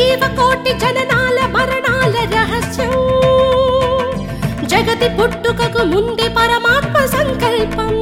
జీవకోటి జననాల మరణాల రహస్యం. జగతి పుట్టుకకు ముందే పరమాత్మ సంకల్పం.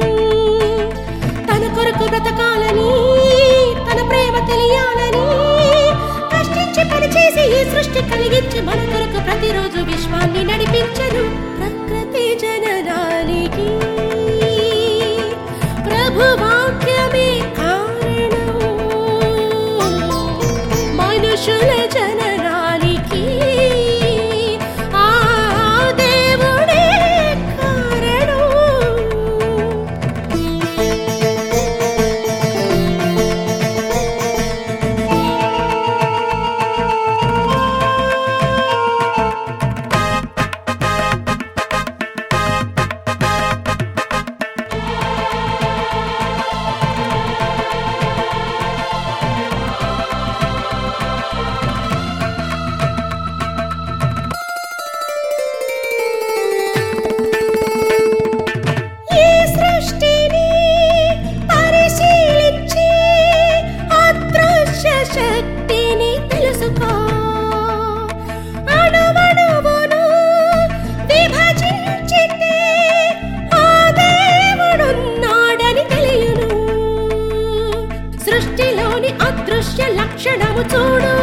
చూడు.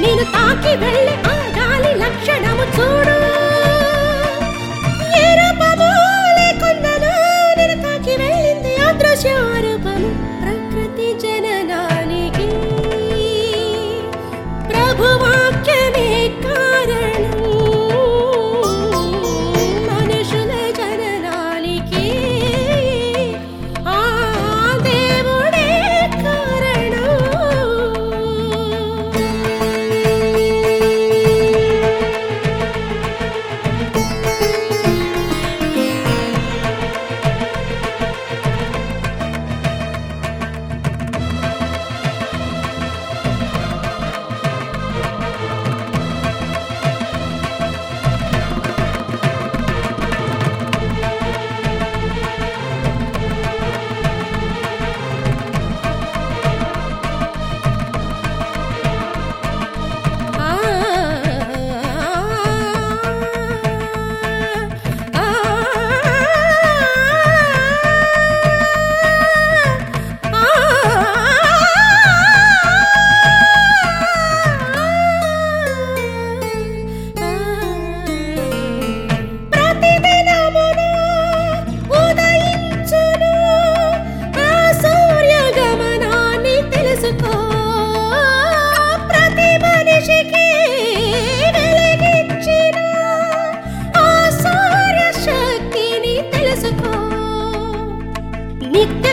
నేను తాకి వెళ్ళి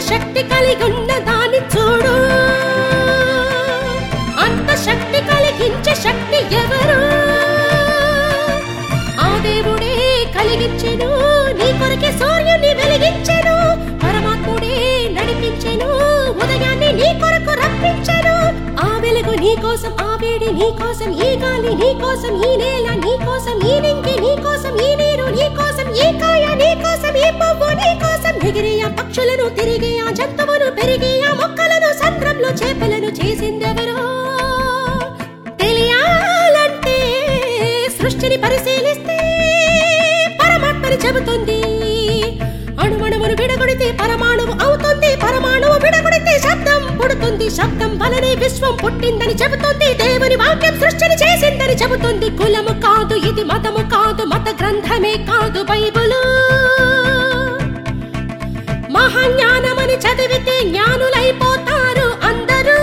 శక్తి కలిగి ఉన్న చూడు. అంత శక్తి కలిగించే శక్తి ఎవరు? ఆ దేవుడే కలిగించెను నీ కొరకే సూర్యుని వెలిగించెను. పరమాత్ముడే నడిపించెను ఉదయాన్ని నీ కొరకు రప్పించెను. ఆ వెలుగు నీ కోసం ఆ వేడి నీ కోసం ఈ గాలి నీ కోసం ఈ నేల నీ కోసం ఈ నింగి నీ కోసం ఈ నీరు నీ కోసం ఈ కాయ నీ కోసం ఈ పువ్వు నీ కోసం. ఎగిరి పక్షులను తిరిగి జంతువును పెరిగి ఆ మొక్కలను సంద్రంలో చేపలను చేసిందెవరో? తెలియాలంటే సృష్టిని పరిశీలిస్తే పరమాత్మని చెబుతుంది. అణువణువును విడగొడితే పరమాణువు అవుతుంది పరమాణువు విడగొడితే శబ్దం పుడుతుంది. శబ్దం వలనే విశ్వం పుట్టిందని చెబుతుంది దేవుని వాక్యం సృష్టిని చేసిందని చెబుతుంది. కులము కాదు ఇది మతము కాదు మత గ్రంథమే కాదు బైబులు. మహాజ్ఞానమని చదివితే జ్ఞానులైపోతారు అందరూ.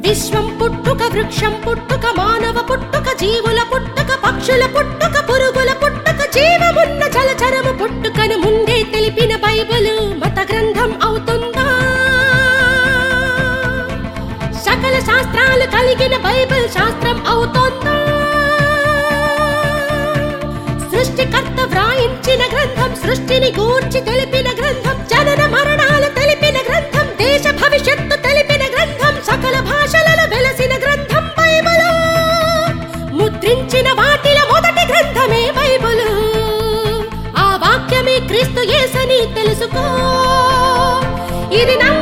విశ్వం పుట్టుక వృక్షం పుట్టుక మానవ పుట్టుక జీవుల పుట్టుక పక్షుల పుట్టుక పురుగుల పుట్టుక జీవమున్న చలచరము పుట్టుకను ముందే తెలిపిన బైబిల్ మత గ్రంథం అవుతుందా? సకల శాస్త్రాలు కలిగిన బైబిల్ శాస్త్రం అవుతుంది గూర్చి తెలిపిన గ్రంథం జనన మరణాలు తెలిపిన గ్రంథం దేశ భవిష్యత్తు తెలిపిన గ్రంథం సకల భాషలలో వెలసిన గ్రంథం ముద్రించిన వాటిల మొదటి గ్రంథమే బైబులు. ఆ వాక్యమే క్రీస్తు యేసని తెలుసుకో. ఇది నా